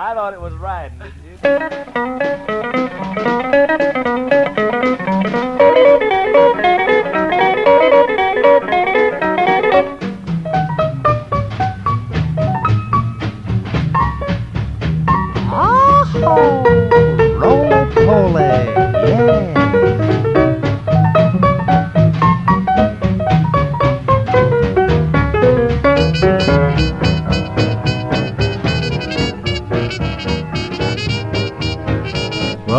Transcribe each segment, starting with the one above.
I thought it was riding.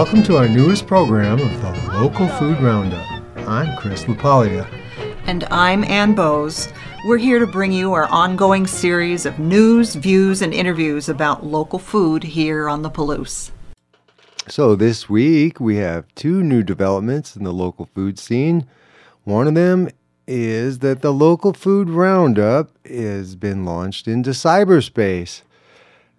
Welcome to our newest program of the Local Food Roundup. I'm Chris LaPaglia. And I'm Ann Bowes. We're here to bring you our ongoing series of news, views, and interviews about local food here on the Palouse. So, this week we have two new developments in the local food scene. One of them is that the Local Food Roundup has been launched into cyberspace.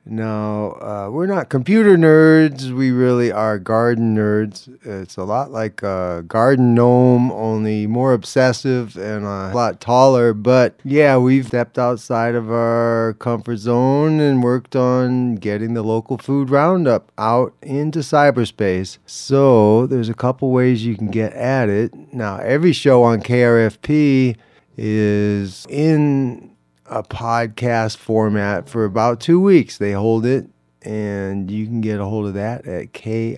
Now, uh, we're not computer nerds. We really are garden nerds. It's a lot like a garden gnome, only more obsessive and a lot taller. But yeah, we've stepped outside of our comfort zone and worked on getting the local food roundup out into cyberspace. So there's a couple ways you can get at it. Now, every show on KRFP is in a podcast format for about two weeks. They hold it, and you can get a hold of that at krfp.org.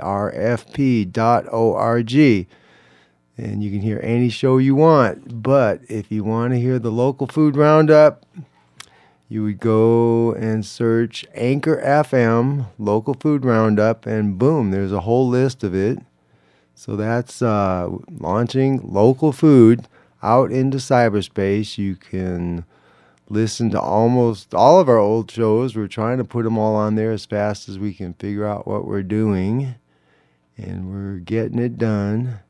And you can hear any show you want. But if you want to hear the local food roundup, you would go and search Anchor FM, local food roundup, and boom, there's a whole list of it. So that's uh, launching local food out into cyberspace. You can listen to almost all of our old shows. We're trying to put them all on there as fast as we can figure out what we're doing. And we're getting it done.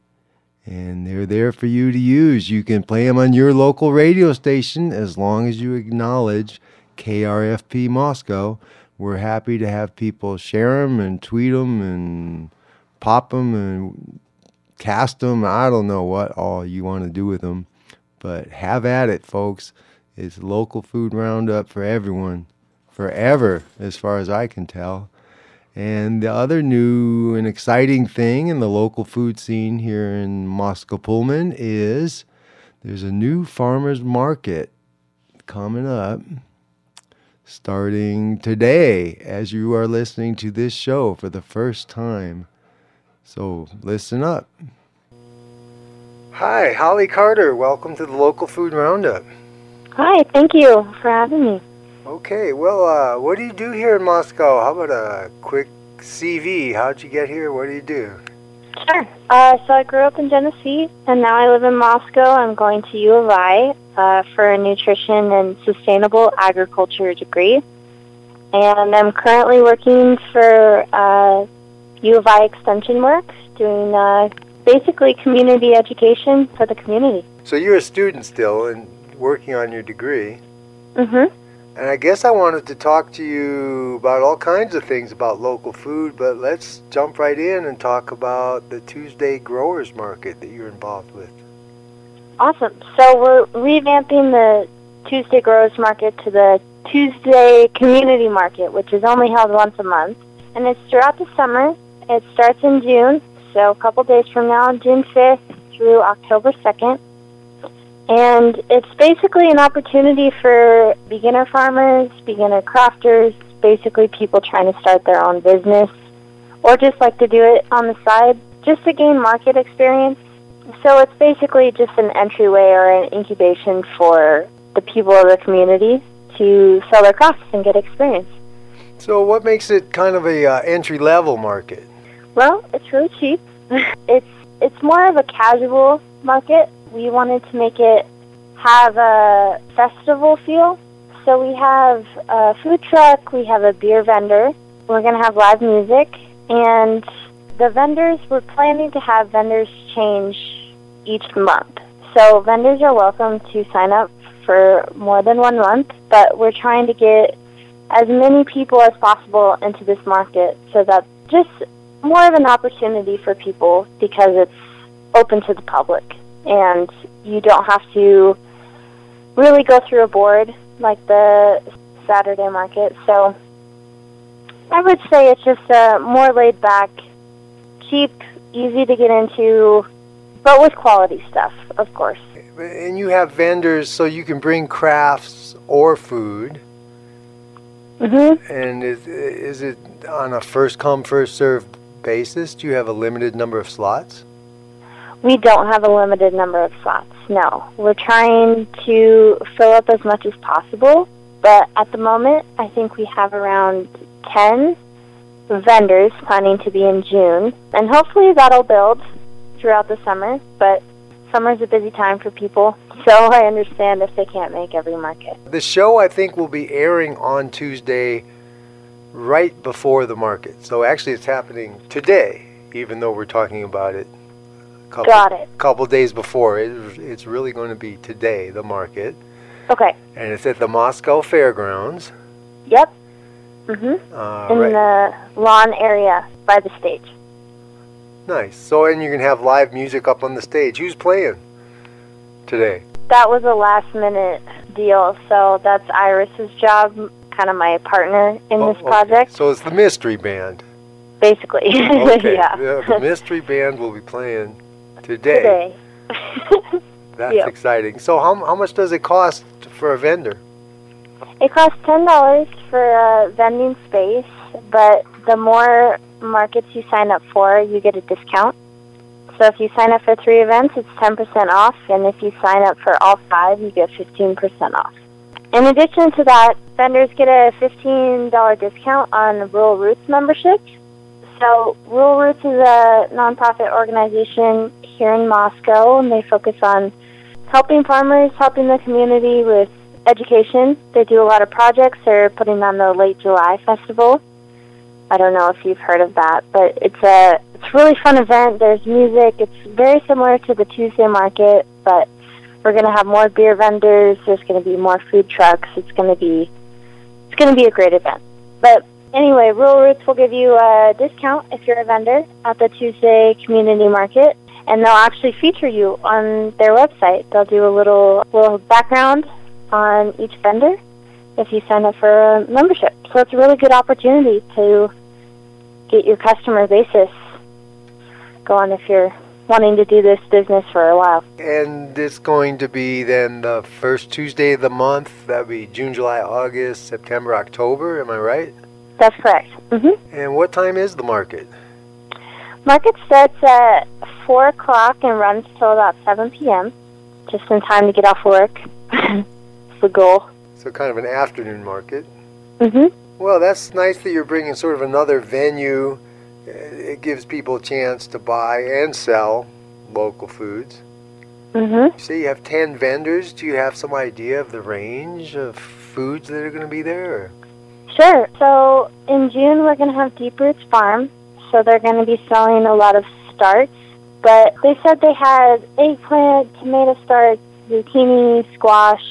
And they're there for you to use. You can play them on your local radio station as long as you acknowledge KRFP Moscow. We're happy to have people share them and tweet them and pop them and cast them. I don't know what all you want to do with them. But have at it, folks. It's local food roundup for everyone, forever, as far as I can tell. And the other new and exciting thing in the local food scene here in Moscow Pullman is there's a new farmers market coming up starting today as you are listening to this show for the first time. So listen up. Hi, Holly Carter. Welcome to the Local Food Roundup. Hi, thank you for having me. Okay, well, uh, what do you do here in Moscow? How about a quick CV? How'd you get here? What do you do? Sure. Uh, so I grew up in Genesee, and now I live in Moscow. I'm going to U of I uh, for a nutrition and sustainable agriculture degree. And I'm currently working for uh, U of I Extension Works, doing uh, basically community education for the community. So you're a student still, and working on your degree. Mm-hmm. And I guess I wanted to talk to you about all kinds of things about local food, but let's jump right in and talk about the Tuesday Growers Market that you're involved with. Awesome. So we're revamping the Tuesday Growers Market to the Tuesday Community Market, which is only held once a month. And it's throughout the summer. It starts in June, so a couple days from now, June 5th through October 2nd. And it's basically an opportunity for beginner farmers, beginner crafters, basically people trying to start their own business or just like to do it on the side just to gain market experience. So it's basically just an entryway or an incubation for the people of the community to sell their crafts and get experience. So what makes it kind of a uh, entry level market? Well, it's really cheap. it's it's more of a casual market we wanted to make it have a festival feel. So we have a food truck, we have a beer vendor, we're going to have live music, and the vendors, we're planning to have vendors change each month. So vendors are welcome to sign up for more than one month, but we're trying to get as many people as possible into this market so that just more of an opportunity for people because it's open to the public and you don't have to really go through a board like the Saturday market. So I would say it's just a more laid back, cheap, easy to get into, but with quality stuff, of course. And you have vendors so you can bring crafts or food. Mhm. And is, is it on a first come, first served basis? Do you have a limited number of slots? We don't have a limited number of slots. No, we're trying to fill up as much as possible, but at the moment, I think we have around 10 vendors planning to be in June, and hopefully that'll build throughout the summer, but summer's a busy time for people, so I understand if they can't make every market. The show, I think, will be airing on Tuesday right before the market. So actually, it's happening today, even though we're talking about it couple, Got it. couple days before. It, it's really going to be today, the market. Okay. And it's at the Moscow Fairgrounds. Yep. Mhm. Uh, In right. the lawn area by the stage. Nice. So, and you can have live music up on the stage. Who's playing today? That was a last minute deal, so that's Iris's job, kind of my partner in Oh, this okay. project, So it's the Mystery Band. basically. Okay. yeah. The Mystery Band will be playing today. Today. That's Yeah. exciting. So, how, how much does it cost for a vendor? it costs ten dollars for a vending space, but the more markets you sign up for, you get a discount. So if you sign up for three events, it's ten percent off, and if you sign up for all five, you get fifteen percent off. In addition to that, vendors get a fifteen dollar discount on Rural Roots membership. So Rural Roots is a nonprofit organization here in Moscow, and they focus on helping farmers, helping the community with education. They do a lot of projects. They're putting on the Late July Festival. I don't know if you've heard of that, but it's a it's a really fun event. There's music. It's very similar to the Tuesday market, but we're going to have more beer vendors. There's going to be more food trucks. It's going to be it's going to be a great event. But anyway, Rural Roots will give you a discount if you're a vendor at the Tuesday community market, and they'll actually feature you on their website. They'll do a little little background on each vendor if you sign up for a membership. So it's a really good opportunity to get your customer basis going if you're wanting to do this business for a while. And it's going to be then the first Tuesday of the month. That'd be June, July, August, September, October. Am I right? That's correct. hmm And what time is the market? Market starts at 4 o'clock and runs till about 7 p.m., just in time to get off work. It's the goal. So kind of an afternoon market. hmm Well, that's nice that you're bringing sort of another venue. It gives people a chance to buy and sell local foods. hmm You say you have 10 vendors. Do you have some idea of the range of foods that are going to be there? or- Sure. So in June, we're going to have Deep Roots Farm. So they're going to be selling a lot of starts. But they said they had eggplant, tomato starts, zucchini, squash,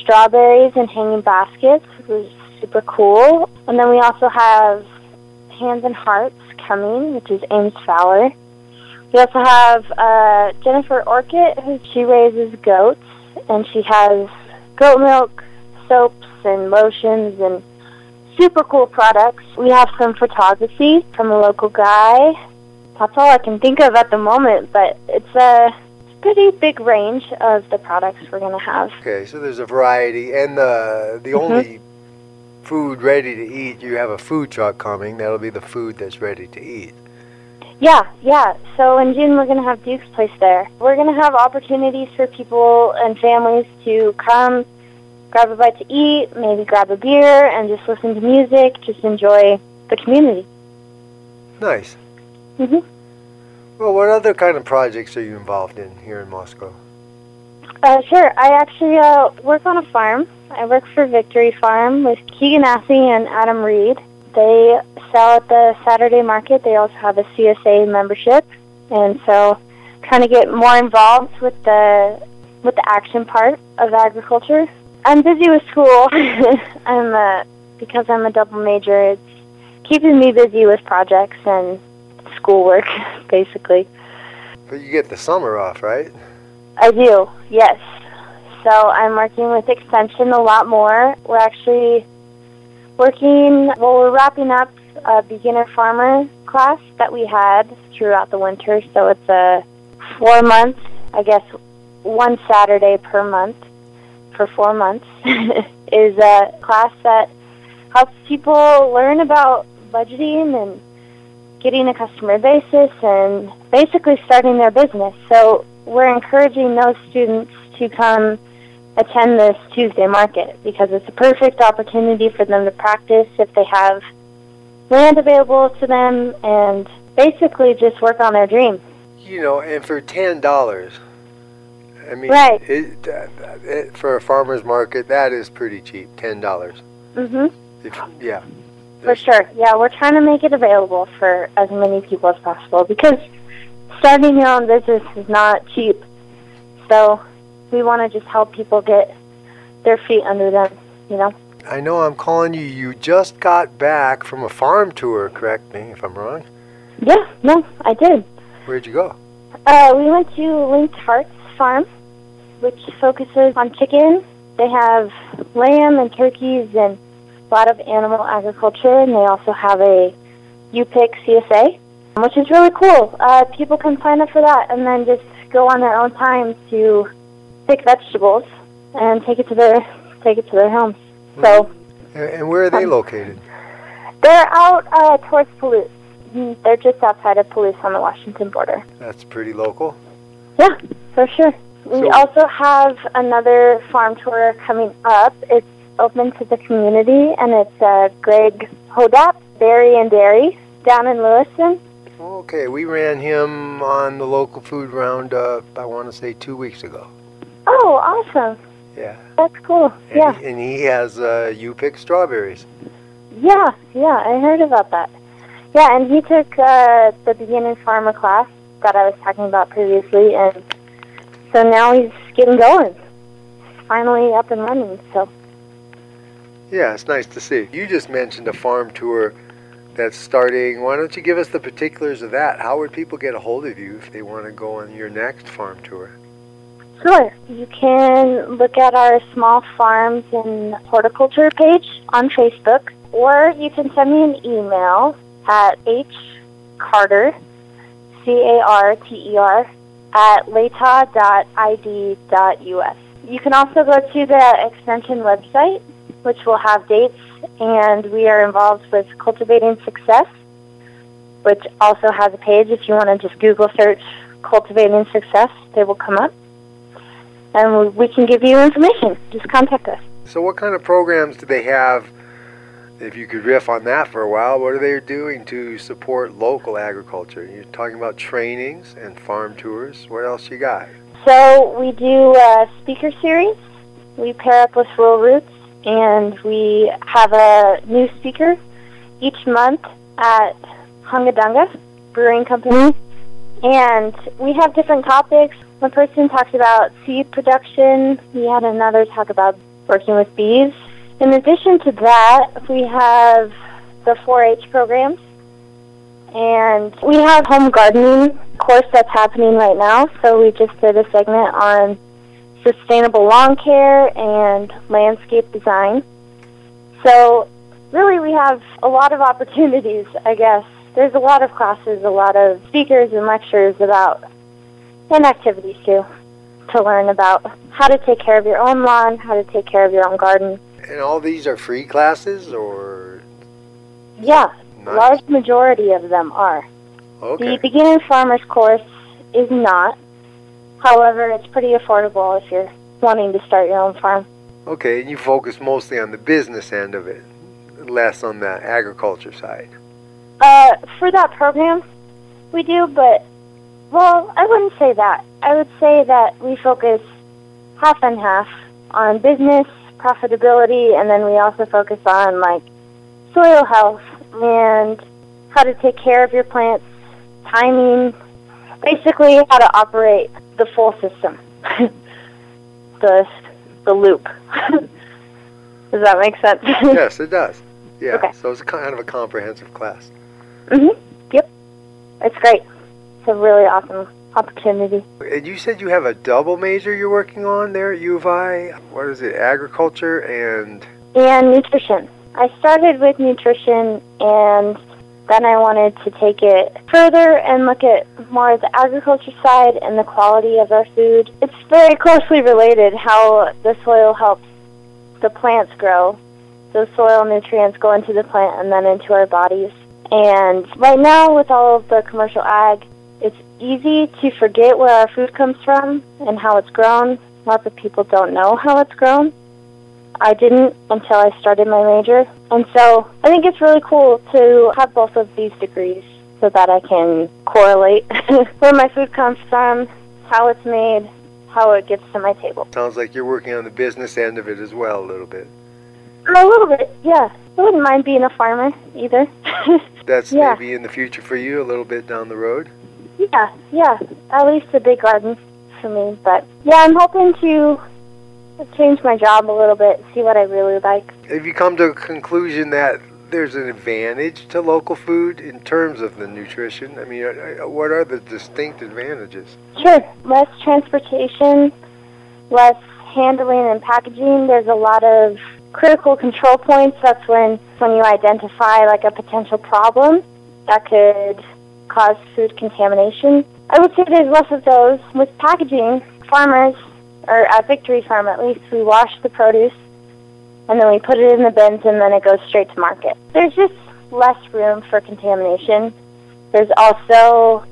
strawberries, and hanging baskets, which was super cool. And then we also have Hands and Hearts coming, which is Ames Fowler. We also have uh, Jennifer Orchid, who she raises goats, and she has goat milk, soaps, and lotions, and super cool products. We have some photography from a local guy. That's all I can think of at the moment, but it's a pretty big range of the products we're going to have. Okay, so there's a variety, and the the mm-hmm. only food ready to eat, you have a food truck coming. That'll be the food that's ready to eat. Yeah, yeah. So in June, we're going to have Duke's Place there. We're going to have opportunities for people and families to come, grab a bite to eat, maybe grab a beer, and just listen to music, just enjoy the community. Nice. Hmm Well, what other kind of projects are you involved in here in Moscow? Uh, sure. I actually uh, work on a farm. I work for Victory Farm with Keegan Assey and Adam Reed. They sell at the Saturday market. They also have a CSA membership, and so trying to get more involved with the with the action part of agriculture. I'm busy with school. I'm uh, because I'm a double major. It's keeping me busy with projects and schoolwork, basically. But you get the summer off, right? I do, yes. So I'm working with Extension a lot more. We're actually working, well, we're wrapping up a beginner farmer class that we had throughout the winter. So it's a four month, I guess, one Saturday per month for four months is a class that helps people learn about budgeting and getting a customer basis and basically starting their business. So we're encouraging those students to come attend this Tuesday market because it's a perfect opportunity for them to practice if they have land available to them and basically just work on their dream. You know, and for ten dollars, I mean, Right. it, it, for a farmer's market, that is pretty cheap. Ten dollars. Mhm. If yeah, For sure. Yeah, we're trying to make it available for as many people as possible because starting your own business is not cheap. So we want to just help people get their feet under them, you know. I know I'm calling you. You just got back from a farm tour. Correct me if I'm wrong. Yeah, no, I did. Where'd you go? Uh, we went to Linked Hearts Farm, which focuses on chicken. They have lamb and turkeys and a lot of animal agriculture, and they also have a UPIC CSA, which is really cool. Uh, people can sign up for that and then just go on their own time to pick vegetables and take it to their take it to their homes. So And, where are they Um, located? they're out uh, towards Palouse. Mm, They're just outside of Palouse on the Washington border. That's pretty local. Yeah, for sure. We also have another farm tour coming up. It's open to the community, and it's uh, Greg Hodap, Berry and Dairy, down in Lewiston. Okay, we ran him on the local food roundup. I want to say two weeks ago. Oh, awesome. Yeah. That's cool. And, Yeah, he, and he has uh, you pick strawberries. yeah, yeah, I heard about that. Yeah, and he took uh, the beginning farmer class that I was talking about previously, and so now he's getting going. Finally up and running, so. Yeah, it's nice to see. You just mentioned a farm tour that's starting. Why don't you give us the particulars of that? How would people get a hold of you if they want to go on your next farm tour? Sure. You can look at our small farms and horticulture page on Facebook, or you can send me an email at hcarter, C-A-R-T-E-R, at latah.id.us. You can also go to the extension website, which will have dates, and we are involved with Cultivating Success, which also has a page. If you want to just Google search Cultivating Success, they will come up and we can give you information. Just contact us. So, what kind of programs do they have? If you could riff on that for a while, what are they doing to support local agriculture? You're talking about trainings and farm tours. What else you got? So we do a speaker series. We pair up with Rural Roots, and we have a new speaker each month at Hunga Dunga Brewing Company. Mm-hmm. And we have different topics. One person talks about seed production. We had another talk about working with bees. In addition to that, we have the 4-H programs. And we have home gardening course that's happening right now. So we just did a segment on sustainable lawn care and landscape design. So really we have a lot of opportunities, I guess. There's a lot of classes, a lot of speakers and lectures about and activities too to learn about how to take care of your own lawn, how to take care of your own garden. And all these are free classes or Yeah, not? large majority of them are. Okay. The beginner farmer's course is not. However, it's pretty affordable if you're wanting to start your own farm. Okay, and you focus mostly on the business end of it, less on the agriculture side. Uh, for that program, we do, but, well, I wouldn't say that. I would say that we focus half and half on business, profitability, and then we also focus on, like, soil health and how to take care of your plants, timing, basically how to operate the full system, the, the loop. Does that make sense? yes, it does. Yeah, Okay. so it's kind of a comprehensive class. hmm Yep. It's great. It's a really awesome opportunity. And you said you have a double major you're working on there at U of I. What is it? Agriculture and And nutrition. I started with nutrition and then I wanted to take it further and look at more of the agriculture side and the quality of our food. It's very closely related how the soil helps the plants grow. The soil nutrients go into the plant and then into our bodies. And right now, with all of the commercial ag, it's easy to forget where our food comes from and how it's grown. Lots of people don't know how it's grown. I didn't until I started my major. And so I think it's really cool to have both of these degrees so that I can correlate where my food comes from, how it's made, how it gets to my table. Sounds like you're working on the business end of it as well, a little bit. A little bit, yeah. I wouldn't mind being a farmer either. That's Yeah. maybe in the future for you, a little bit down the road. yeah, yeah. At least a big garden for me. But yeah, I'm hoping to change my job a little bit, see what I really like. Have you come to a conclusion that there's an advantage to local food in terms of the nutrition? I mean, uh, uh, what are the distinct advantages? Sure. Less transportation, less handling and packaging. There's a lot of critical control points. That's when when you identify like a potential problem that could cause food contamination. I would say there's less of those. With packaging, farmers, or at Victory Farm at least, we wash the produce and then we put it in the bins and then it goes straight to market. There's just less room for contamination. There's also,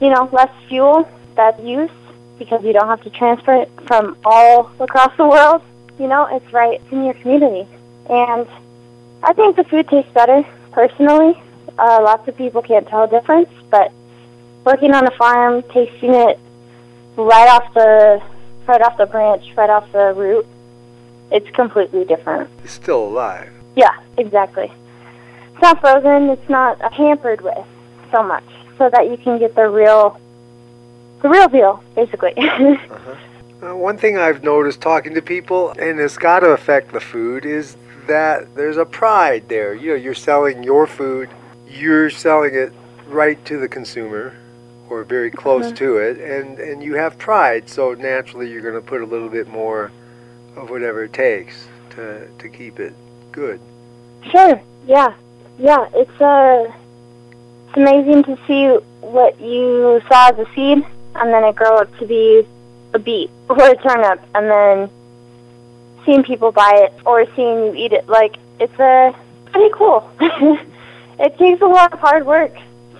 you know, less fuel that's used because you don't have to transfer it from all across the world. You know, it's right in your community. And I think the food tastes better, personally. Uh, lots of people can't tell a difference, but working on a farm, tasting it right off the right off the branch, right off the root, it's completely different. It's still alive. Yeah, exactly. It's not frozen. It's not hampered with so much, so that you can get the real, the real deal, basically. Uh, one thing I've noticed talking to people, and it's got to affect the food, is that there's a pride there. You know, you're selling your food, you're selling it right to the consumer, or very close Mhm. to it, and and you have pride. So naturally, you're going to put a little bit more of whatever it takes to to keep it good. Sure. Yeah. Yeah. It's uh, it's amazing to see what you saw as a seed, and then it grow up to be a beet or a turnip, and then seeing people buy it or seeing you eat it. Like it's uh, pretty cool. it takes a lot of hard work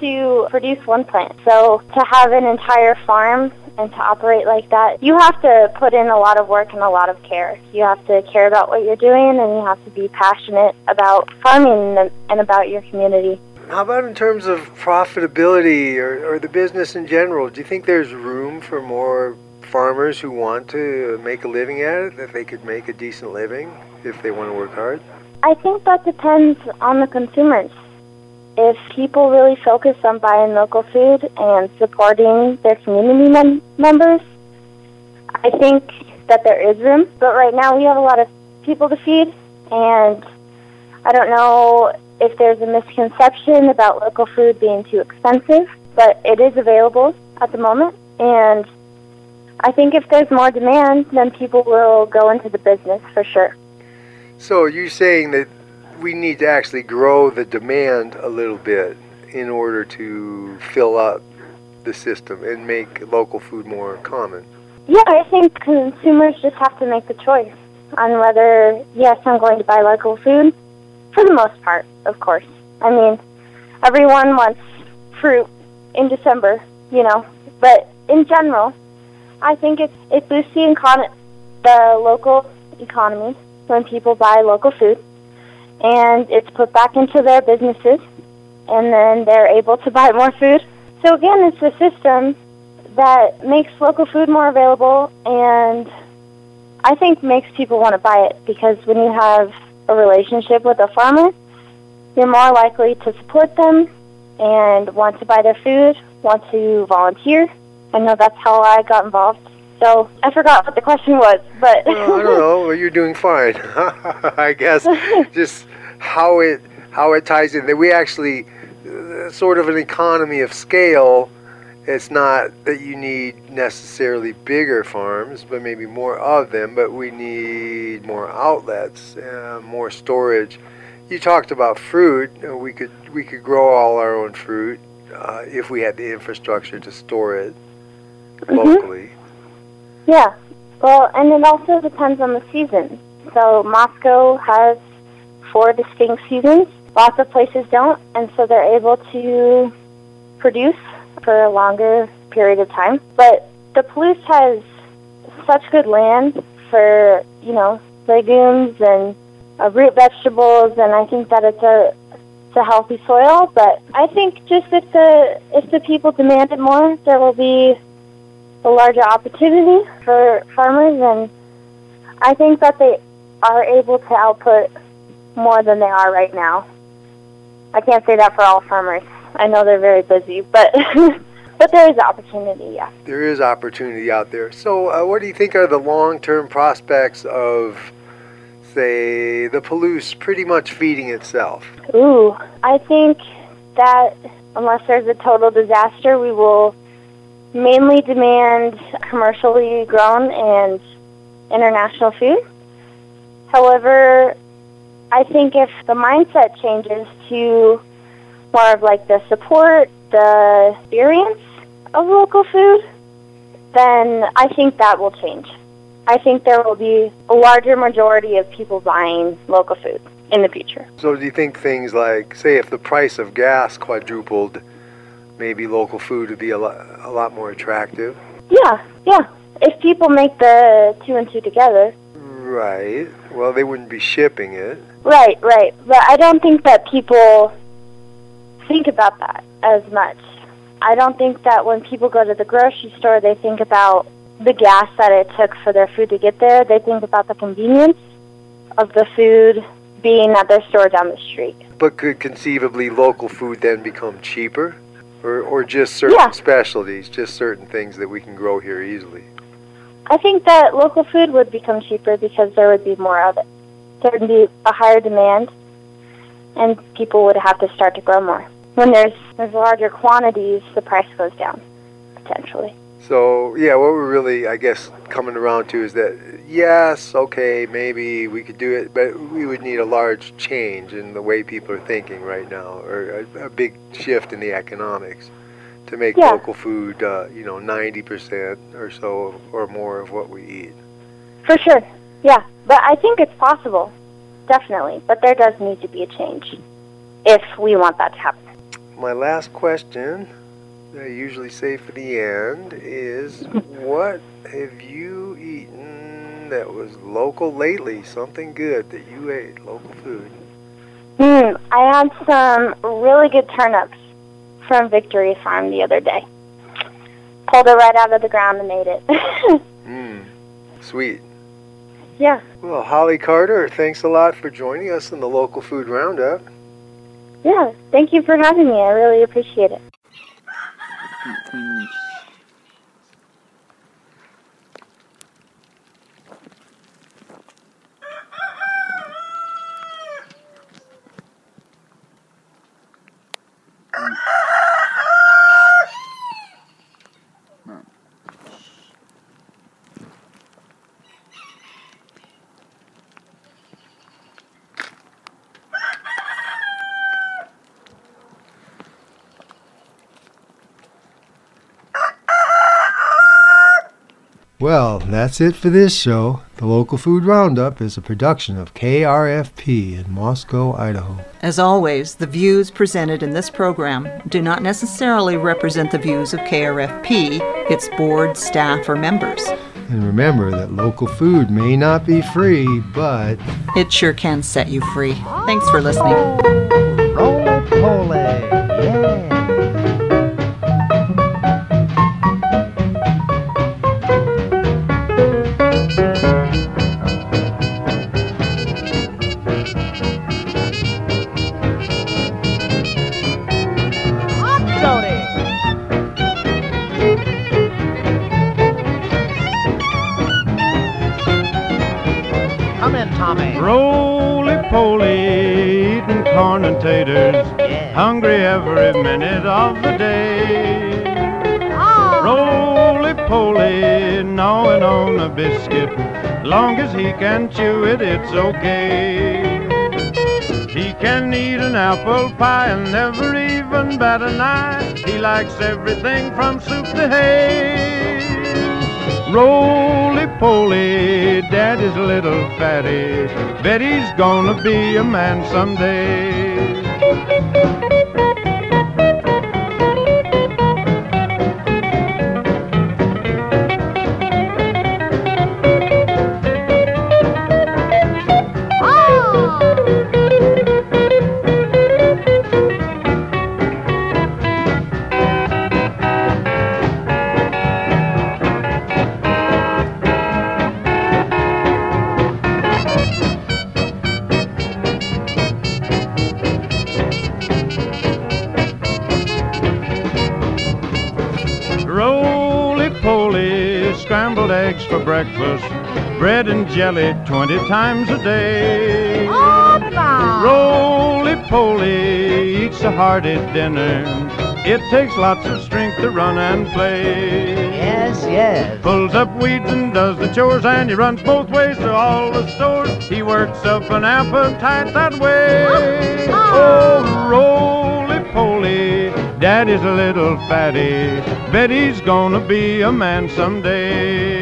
to produce one plant. So to have an entire farm and to operate like that, you have to put in a lot of work and a lot of care. You have to care about what you're doing and you have to be passionate about farming and- about your community. How about in terms of profitability or, or the business in general? Do you think there's room for more farmers who want to make a living at it, that they could make a decent living if they want to work hard? I think that depends on the consumers. If people really focus on buying local food and supporting their community mem- members, I think that there is room. But right now we have a lot of people to feed, and I don't know if there's a misconception about local food being too expensive, but it is available at the moment. And I think if there's more demand, then people will go into the business for sure. So you're saying that we need to actually grow the demand a little bit in order to fill up the system and make local food more common. Yeah, I think consumers just have to make the choice on whether, yes, I'm going to buy local food. For the most part, of course. I mean, everyone wants fruit in December, you know. But in general, I think it's it boosts the, econ- the local economy when people buy local food, and it's put back into their businesses, and then they're able to buy more food. So again, it's a system that makes local food more available and I think makes people want to buy it because when you have a relationship with a farmer, you're more likely to support them and want to buy their food, want to volunteer. I know that's how I got involved. So I forgot what the question was, but Well, I don't know. Well, you're doing fine, I guess. Just how it how it ties in that we actually uh, sort of an economy of scale, it's not that you need necessarily bigger farms, but maybe more of them, but we need more outlets, uh, more storage. You talked about fruit. Uh, we could we could grow all our own fruit uh, if we had the infrastructure to store it Mhm. locally. Yeah. Well, and it also depends on the season. So Moscow has four distinct seasons. Lots of places don't, and so they're able to produce for a longer period of time. But the Palouse has such good land for, you know, legumes and uh, root vegetables, and I think that it's a it's a healthy soil. But I think just if the if the people demand it more, there will be a larger opportunity for farmers, and I think that they are able to output more than they are right now. I can't say that for all farmers. I know they're very busy, but but there is opportunity. Yeah. There is opportunity out there. So, uh, what do you think are the long-term prospects of, say, the Palouse pretty much feeding itself? Ooh, I think that unless there's a total disaster, we will mainly demand commercially grown and international food. However, I think if the mindset changes to more of like the support, the experience of local food, then I think that will change. I think there will be a larger majority of people buying local food in the future. So, do you think things like, say, if the price of gas quadrupled, maybe local food would be a lot, a lot more attractive? Yeah, yeah. If people make the two and two together. Right. Well, they wouldn't be shipping it. Right, right. But I don't think that people think about that as much. I don't think that when people go to the grocery store, they think about the gas that it took for their food to get there. They think about the convenience of the food being at their store down the street. But could conceivably local food then become cheaper? Or, or just certain Yeah. specialties, just certain things that we can grow here easily? I think that local food would become cheaper because there would be more of it. There would be a higher demand, and people would have to start to grow more. When there's there's larger quantities, the price goes down potentially. So, yeah, what we're really, I guess, coming around to is that, yes, okay, maybe we could do it, but we would need a large change in the way people are thinking right now, or a, a big shift in the economics to make Yeah. local food, uh, you know, 90% or so or more of what we eat. For sure, yeah. But I think it's possible, definitely. But there does need to be a change if we want that to happen. My last question, I usually say for the end, is what have you eaten that was local lately? Something good that you ate, local food. Mm, I had some really good turnips from Victory Farm the other day. Pulled it right out of the ground and ate it. Mmm, sweet. yeah. Well, Holly Carter, thanks a lot for joining us in the local food roundup. Yeah, thank you for having me. I really appreciate it. Queen Well, that's it for this show. The Local Food Roundup is a production of KRFP in Moscow, Idaho. As always, the views presented in this program do not necessarily represent the views of KRFP, its board, staff, or members. And remember that local food may not be free, but It sure can set you free. Thanks for listening. Yeah. Hungry every minute of the day. Ah. Roly poly, gnawing on a biscuit. Long as he can chew it, it's okay. He can eat an apple pie and never even bat an eye. He likes everything from soup to hay. Roly poly, daddy's a little fatty. Bet he's gonna be a man someday. Scrambled eggs for breakfast, bread and jelly 20 times a day. Roly poly, eats a hearty dinner. It takes lots of strength to run and play. Yes, yes. Pulls up weeds and does the chores, and he runs both ways to all the stores. He works up an appetite that way. Oh, roly daddy's a little fatty. Bet he's gonna be a man someday.